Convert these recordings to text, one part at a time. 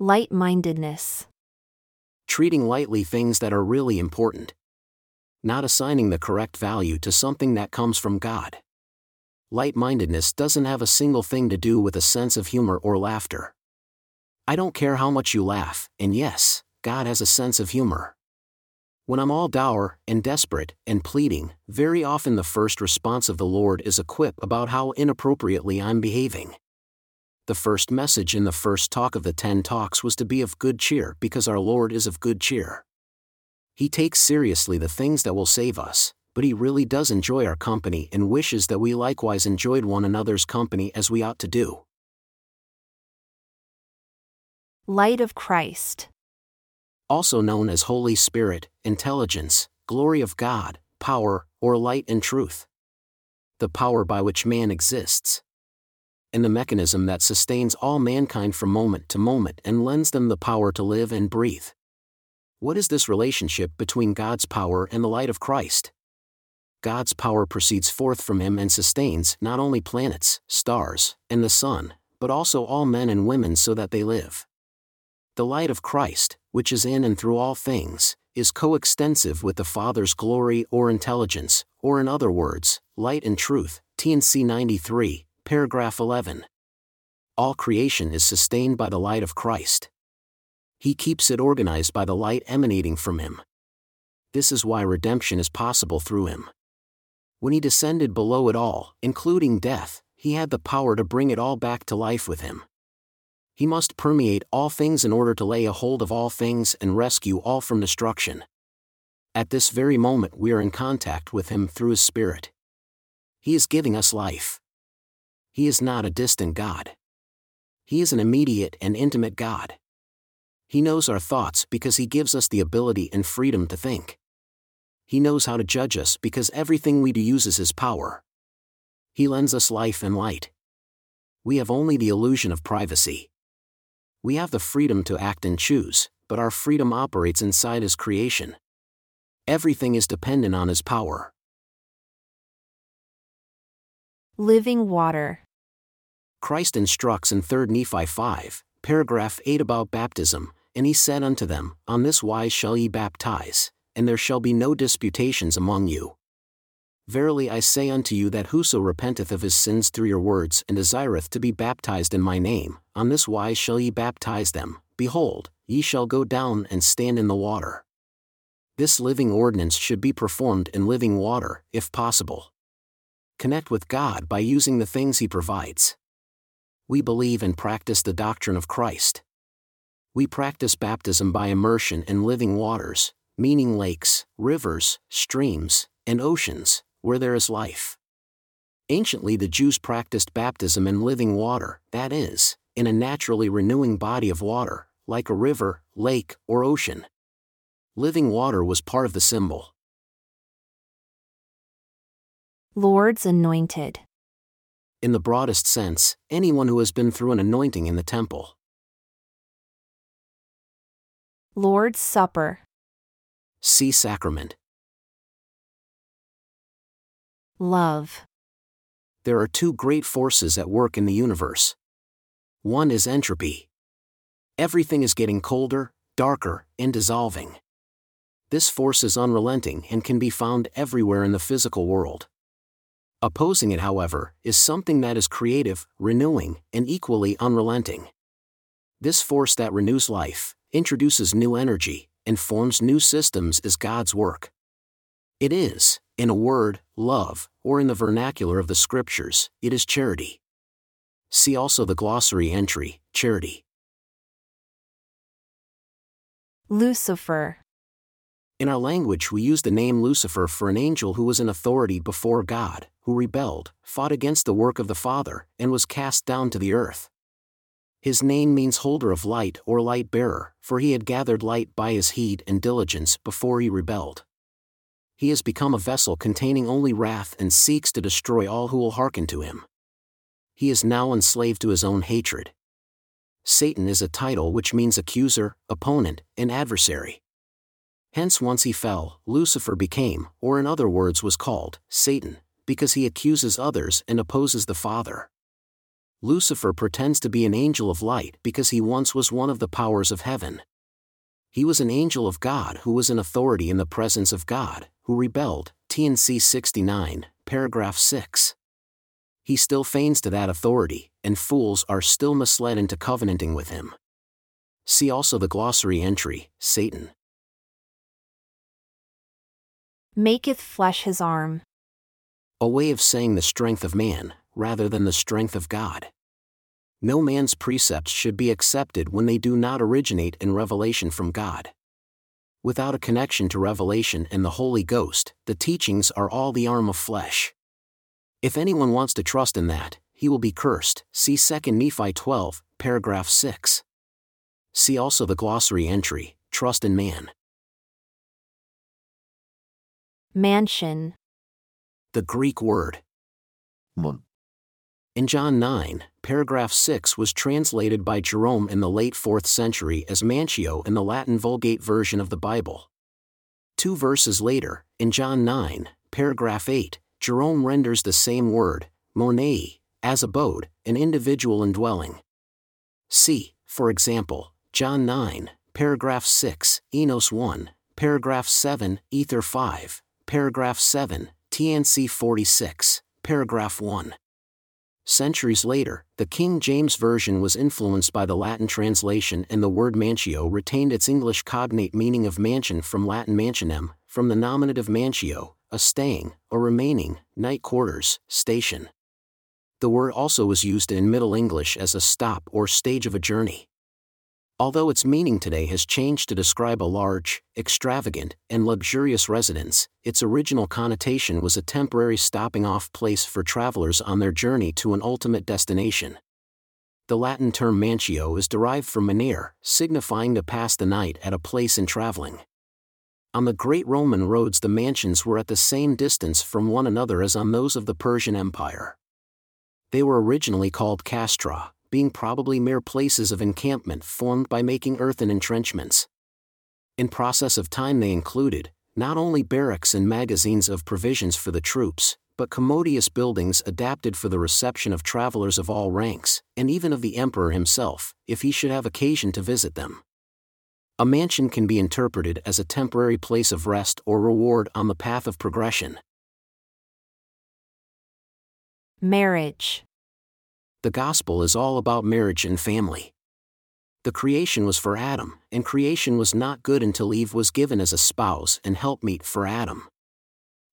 Light mindedness. Treating lightly things that are really important. Not assigning the correct value to something that comes from God. Light mindedness doesn't have a single thing to do with a sense of humor or laughter. I don't care how much you laugh, and yes, God has a sense of humor. When I'm all dour, and desperate, and pleading, very often the first response of the Lord is a quip about how inappropriately I'm behaving. The first message in the first talk of the ten talks was to be of good cheer because our Lord is of good cheer. He takes seriously the things that will save us, but he really does enjoy our company and wishes that we likewise enjoyed one another's company as we ought to do. Light of Christ. Also known as Holy Spirit, intelligence, glory of God, power, or light and truth. The power by which man exists. And the mechanism that sustains all mankind from moment to moment and lends them the power to live and breathe. What is this relationship between God's power and the light of Christ? God's power proceeds forth from him and sustains not only planets, stars, and the sun, but also all men and women so that they live. The light of Christ, which is in and through all things, is coextensive with the Father's glory or intelligence, or in other words, light and truth, T&C 93, paragraph 11. All creation is sustained by the light of Christ. He keeps it organized by the light emanating from him. This is why redemption is possible through him. When he descended below it all, including death, he had the power to bring it all back to life with him he must permeate all things in order to lay a hold of all things and rescue all from destruction. At this very moment, we are in contact with Him through His Spirit. He is giving us life. He is not a distant God. He is an immediate and intimate God. He knows our thoughts because He gives us the ability and freedom to think. He knows how to judge us because everything we do uses His power. He lends us life and light. We have only the illusion of privacy. We have the freedom to act and choose, but our freedom operates inside His creation. Everything is dependent on His power. Living water. Christ instructs in 3 Nephi 5, paragraph 8 about baptism, and he said unto them, On this wise shall ye baptize, and there shall be no disputations among you. Verily I say unto you that whoso repenteth of his sins through your words and desireth to be baptized in my name, on this wise shall ye baptize them, behold, ye shall go down and stand in the water. This living ordinance should be performed in living water, if possible. Connect with God by using the things He provides. We believe and practice the doctrine of Christ. We practice baptism by immersion in living waters, meaning lakes, rivers, streams, and oceans, where there is life. Anciently, the Jews practiced baptism in living water, that is, in a naturally renewing body of water, like a river, lake, or ocean. Living water was part of the symbol. Lord's anointed. In the broadest sense, anyone who has been through an anointing in the temple. Lord's Supper. See sacrament. Love. There are two great forces at work in the universe. One is entropy. Everything is getting colder, darker, and dissolving. This force is unrelenting and can be found everywhere in the physical world. Opposing it, however, is something that is creative, renewing, and equally unrelenting. This force that renews life, introduces new energy, and forms new systems is God's work. It is, in a word, love, or in the vernacular of the scriptures, it is charity. See also the glossary entry, charity. Lucifer. In our language, we use the name Lucifer for an angel who was in authority before God, who rebelled, fought against the work of the Father, and was cast down to the earth. His name means holder of light or light bearer, for he had gathered light by his heed and diligence before he rebelled he has become a vessel containing only wrath and seeks to destroy all who will hearken to him. He is now enslaved to his own hatred. Satan is a title which means accuser, opponent, and adversary. Hence, once he fell, Lucifer became, or in other words was called, Satan, because he accuses others and opposes the Father. Lucifer pretends to be an angel of light because he once was one of the powers of heaven. He was an angel of God who was in authority in the presence of God, who rebelled, T&C 69, paragraph 6. He still feigns to that authority, and fools are still misled into covenanting with him. See also the glossary entry Satan. Maketh flesh his arm. A way of saying the strength of man, rather than the strength of God. No man's precepts should be accepted when they do not originate in revelation from God. Without a connection to revelation and the Holy Ghost, the teachings are all the arm of flesh. If anyone wants to trust in that, he will be cursed. See 2 Nephi 12, paragraph 6. See also the glossary entry Trust in Man. Mansion. The Greek word Mon. in John 9, paragraph 6 was translated by Jerome in the late 4th century as Mansio in the Latin Vulgate version of the Bible. Two verses later, in John 9, paragraph 8, Jerome renders the same word, monei, as abode, an individual indwelling. See, for example, John 9, paragraph 6, Enos 1, paragraph 7, Ether 5, paragraph 7, T&C 46, paragraph 1. Centuries later, the King James Version was influenced by the Latin translation and the word mansio retained its English cognate meaning of mansion from Latin mansionem, from the nominative mansio, a staying, or remaining, night quarters, station. The word also was used in Middle English as a stop or stage of a journey. Although its meaning today has changed to describe a large, extravagant, and luxurious residence, its original connotation was a temporary stopping off place for travelers on their journey to an ultimate destination. The Latin term mansio is derived from manere, signifying to pass the night at a place in traveling. On the great Roman roads, the mansions were at the same distance from one another as on those of the Persian Empire. They were originally called castra, being probably mere places of encampment formed by making earthen entrenchments. In process of time, they included not only barracks and magazines of provisions for the troops, but commodious buildings adapted for the reception of travelers of all ranks, and even of the emperor himself, if he should have occasion to visit them. A mansion can be interpreted as a temporary place of rest or reward on the path of progression. Marriage. The gospel is all about marriage and family. The creation was for Adam, and creation was not good until Eve was given as a spouse and helpmeet for Adam.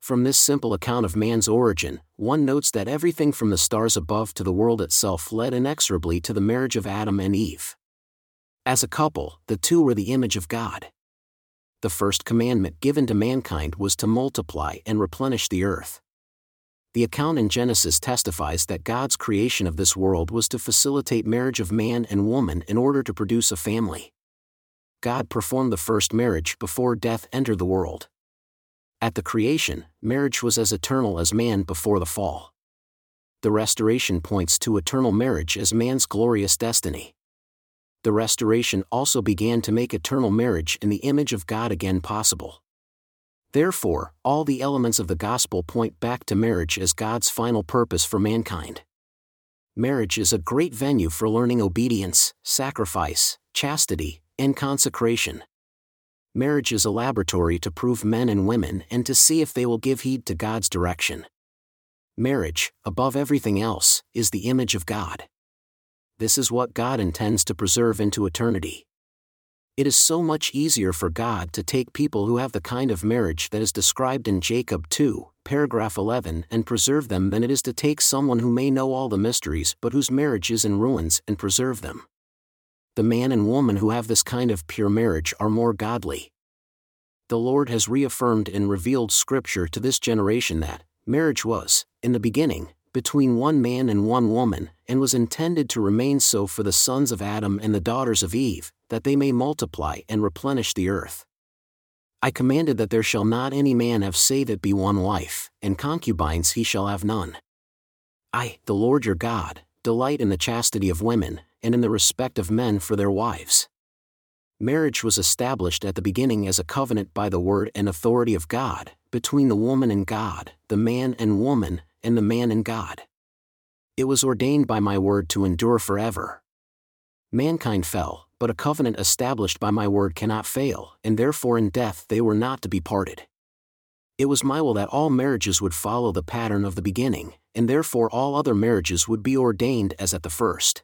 From this simple account of man's origin, one notes that everything from the stars above to the world itself led inexorably to the marriage of Adam and Eve. As a couple, the two were the image of God. The first commandment given to mankind was to multiply and replenish the earth. The account in Genesis testifies that God's creation of this world was to facilitate marriage of man and woman in order to produce a family. God performed the first marriage before death entered the world. At the creation, marriage was as eternal as man before the fall. The restoration points to eternal marriage as man's glorious destiny. The restoration also began to make eternal marriage in the image of God again possible. Therefore, all the elements of the gospel point back to marriage as God's final purpose for mankind. Marriage is a great venue for learning obedience, sacrifice, chastity, and consecration. Marriage is a laboratory to prove men and women and to see if they will give heed to God's direction. Marriage, above everything else, is the image of God. This is what God intends to preserve into eternity. It is so much easier for God to take people who have the kind of marriage that is described in Jacob 2, paragraph 11, and preserve them than it is to take someone who may know all the mysteries but whose marriage is in ruins and preserve them. The man and woman who have this kind of pure marriage are more godly. The Lord has reaffirmed and revealed Scripture to this generation that marriage was, in the beginning, between one man and one woman, and was intended to remain so for the sons of Adam and the daughters of Eve, that they may multiply and replenish the earth. I commanded that there shall not any man have save it be one wife, and concubines he shall have none. I, the Lord your God, delight in the chastity of women, and in the respect of men for their wives. Marriage was established at the beginning as a covenant by the word and authority of God, between the woman and God, the man and woman, and the man and God. It was ordained by my word to endure forever. Mankind fell, but a covenant established by my word cannot fail, and therefore in death they were not to be parted. It was my will that all marriages would follow the pattern of the beginning, and therefore all other marriages would be ordained as at the first.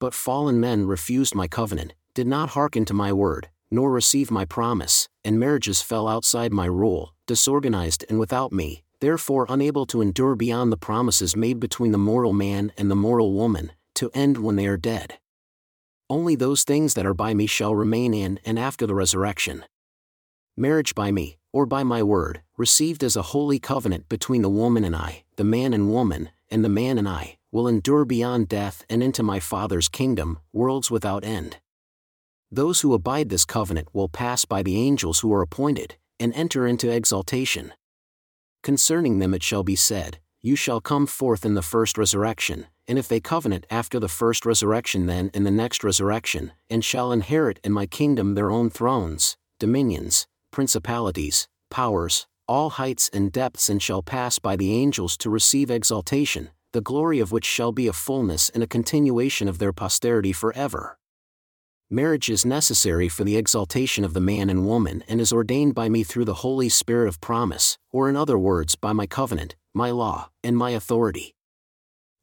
But fallen men refused my covenant, did not hearken to my word, nor receive my promise, and marriages fell outside my rule, disorganized and without me, therefore unable to endure beyond the promises made between the mortal man and the mortal woman, to end when they are dead. Only those things that are by me shall remain in and after the resurrection. Marriage by me, or by my word, received as a holy covenant between the woman and I, the man and woman, and the man and I, will endure beyond death and into my Father's kingdom, worlds without end. Those who abide this covenant will pass by the angels who are appointed, and enter into exaltation. Concerning them it shall be said, You shall come forth in the first resurrection, and if they covenant after the first resurrection, then in the next resurrection, and shall inherit in my kingdom their own thrones, dominions, principalities, powers, all heights and depths, and shall pass by the angels to receive exaltation, the glory of which shall be a fullness and a continuation of their posterity forever. Marriage is necessary for the exaltation of the man and woman and is ordained by me through the Holy Spirit of promise, or in other words, by my covenant, my law, and my authority.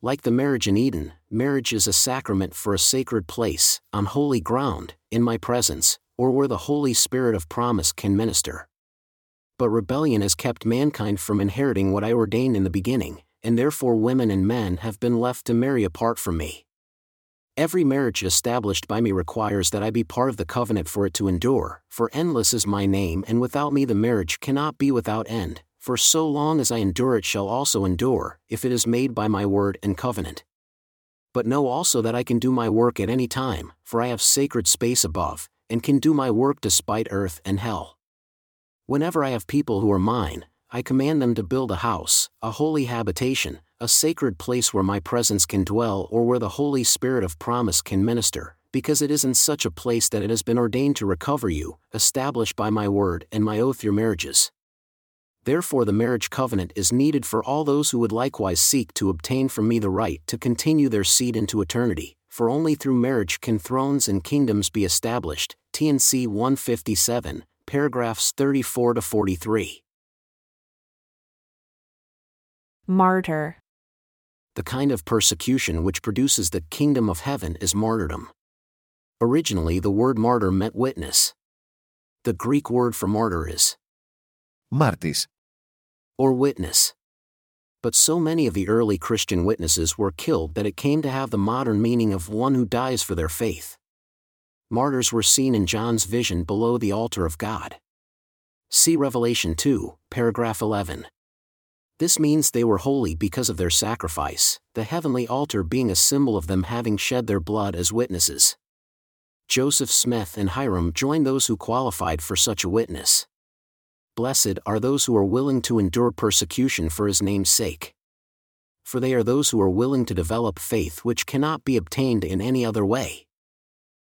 Like the marriage in Eden, marriage is a sacrament for a sacred place, on holy ground, in my presence, or where the Holy Spirit of promise can minister. But rebellion has kept mankind from inheriting what I ordained in the beginning, and therefore women and men have been left to marry apart from me. Every marriage established by me requires that I be part of the covenant for it to endure, for endless is my name, and without me the marriage cannot be without end, for so long as I endure it shall also endure, if it is made by my word and covenant. But know also that I can do my work at any time, for I have sacred space above, and can do my work despite earth and hell. Whenever I have people who are mine, I command them to build a house, a holy habitation, a sacred place where my presence can dwell or where the Holy Spirit of promise can minister, because it is in such a place that it has been ordained to recover you, establish by my word and my oath your marriages. Therefore, the marriage covenant is needed for all those who would likewise seek to obtain from me the right to continue their seed into eternity, for only through marriage can thrones and kingdoms be established. T&C 157, paragraphs 34 to 43. Martyr. The kind of persecution which produces the kingdom of heaven is martyrdom. Originally, the word martyr meant witness. The Greek word for martyr is martys, or witness. But so many of the early Christian witnesses were killed that it came to have the modern meaning of one who dies for their faith. Martyrs were seen in John's vision below the altar of God. See Revelation 2, paragraph 11. This means they were holy because of their sacrifice, the heavenly altar being a symbol of them having shed their blood as witnesses. Joseph Smith and Hyrum joined those who qualified for such a witness. Blessed are those who are willing to endure persecution for his name's sake. For they are those who are willing to develop faith which cannot be obtained in any other way.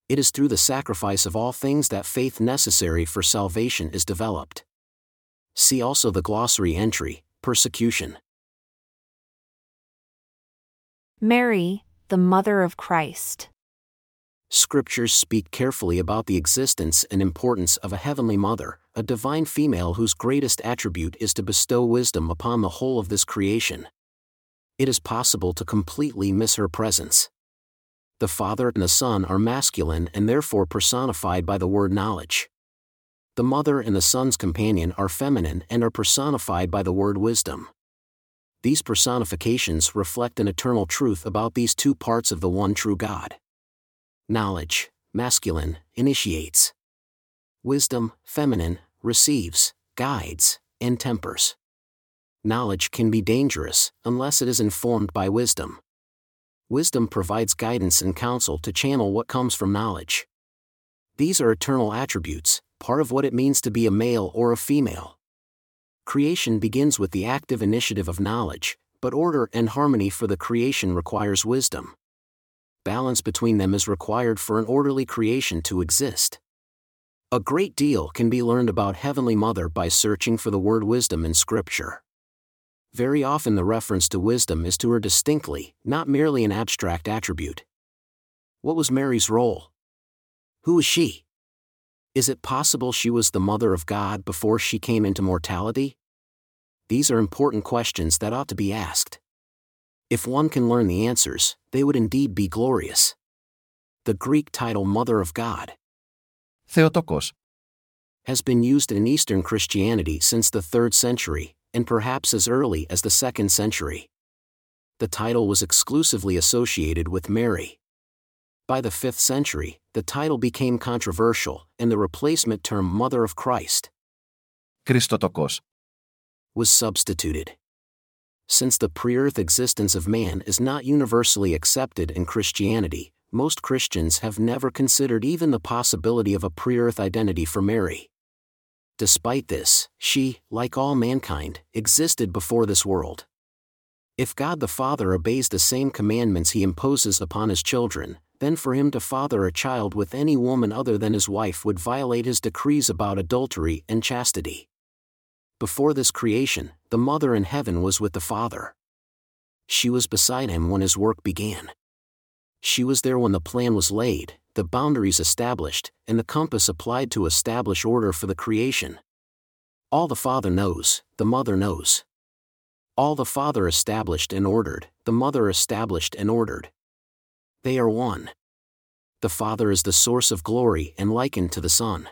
It is through the sacrifice of all things that faith necessary for salvation is developed. See also the glossary entry Persecution. Mary, the Mother of Christ. Scriptures speak carefully about the existence and importance of a heavenly mother, a divine female whose greatest attribute is to bestow wisdom upon the whole of this creation. It is possible to completely miss her presence. The Father and the Son are masculine and therefore personified by the word knowledge. The Mother and the Son's companion are feminine and are personified by the word wisdom. These personifications reflect an eternal truth about these two parts of the one true God. Knowledge, masculine, initiates. Wisdom, feminine, receives, guides, and tempers. Knowledge can be dangerous unless it is informed by wisdom. Wisdom provides guidance and counsel to channel what comes from knowledge. These are eternal attributes, part of what it means to be a male or a female. Creation begins with the active initiative of knowledge, but order and harmony for the creation requires wisdom. Balance between them is required for an orderly creation to exist. A great deal can be learned about Heavenly Mother by searching for the word wisdom in Scripture. very often the reference to wisdom is to her distinctly, not merely an abstract attribute. What was Mary's role? Who was she? Is it possible she was the Mother of God before she came into mortality? These are important questions that ought to be asked. If one can learn the answers, they would indeed be glorious. The Greek title Mother of God Theotokos has been used in Eastern Christianity since the 3rd century, and perhaps as early as the 2nd century. The title was exclusively associated with Mary. By the 5th century, the title became controversial, and the replacement term Mother of Christ Christotokos was substituted. Since the pre earth existence of man is not universally accepted in Christianity, most Christians have never considered even the possibility of a pre earth identity for Mary. Despite this, she, like all mankind, existed before this world. If God the Father obeys the same commandments he imposes upon his children, then for him to father a child with any woman other than his wife would violate his decrees about adultery and chastity. Before this creation, the Mother in heaven was with the Father. She was beside him when his work began. She was there when the plan was laid, the boundaries established, and the compass applied to establish order for the creation. All the Father knows, the Mother knows. All the Father established and ordered, the Mother established and ordered. They are one. The Father is the source of glory and likened to the Son.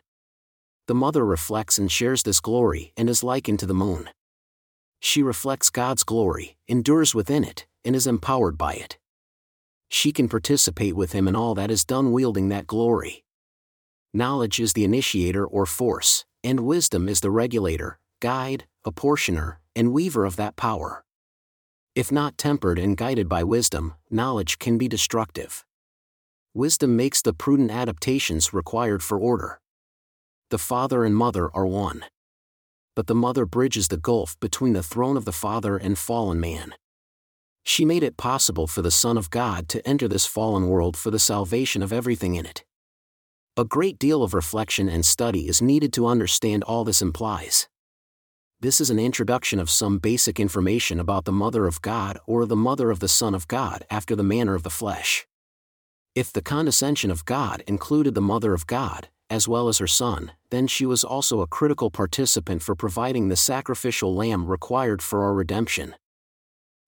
The Mother reflects and shares this glory and is likened to the moon. She reflects God's glory, endures within it, and is empowered by it. She can participate with Him in all that is done wielding that glory. Knowledge is the initiator or force, and wisdom is the regulator, guide, apportioner, and weaver of that power. If not tempered and guided by wisdom, knowledge can be destructive. Wisdom makes the prudent adaptations required for order. The father and mother are one. But the mother bridges the gulf between the throne of the Father and fallen man. She made it possible for the Son of God to enter this fallen world for the salvation of everything in it. A great deal of reflection and study is needed to understand all this implies. This is an introduction of some basic information about the Mother of God or the Mother of the Son of God after the manner of the flesh. If the condescension of God included the Mother of God, as well as her Son, then she was also a critical participant for providing the sacrificial lamb required for our redemption.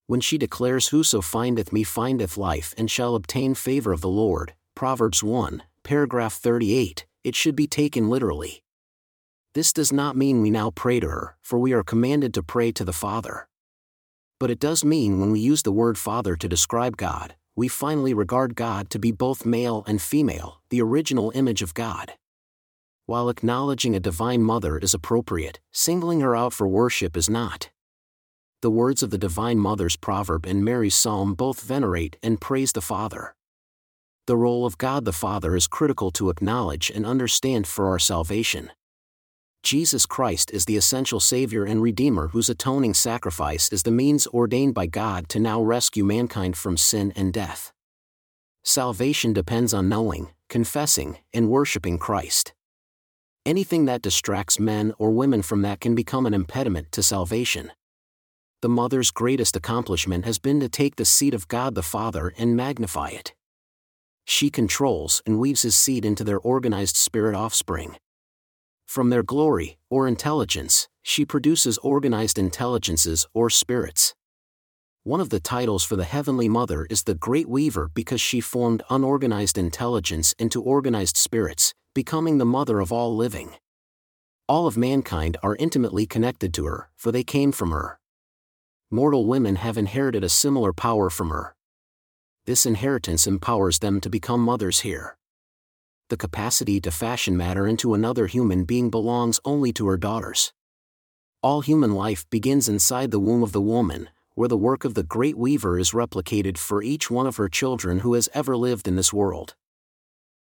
When she declares, Whoso findeth me findeth life and shall obtain favor of the Lord, Proverbs 1, paragraph 38, it should be taken literally. This does not mean we now pray to her, for we are commanded to pray to the Father. But it does mean when we use the word Father to describe God, we finally regard God to be both male and female, the original image of God. While acknowledging a divine mother is appropriate, singling her out for worship is not. The words of the Divine Mother's proverb and Mary's psalm both venerate and praise the Father. The role of God the Father is critical to acknowledge and understand for our salvation. Jesus Christ is the essential Savior and Redeemer whose atoning sacrifice is the means ordained by God to now rescue mankind from sin and death. Salvation depends on knowing, confessing, and worshiping Christ. Anything that distracts men or women from that can become an impediment to salvation. The mother's greatest accomplishment has been to take the seed of God the Father and magnify it. She controls and weaves his seed into their organized spirit offspring. From their glory, or intelligence, she produces organized intelligences or spirits. One of the titles for the Heavenly Mother is the Great Weaver because she formed unorganized intelligence into organized spirits, becoming the mother of all living. All of mankind are intimately connected to her, for they came from her. Mortal women have inherited a similar power from her. This inheritance empowers them to become mothers here. The capacity to fashion matter into another human being belongs only to her daughters. All human life begins inside the womb of the woman, where the work of the great weaver is replicated for each one of her children who has ever lived in this world.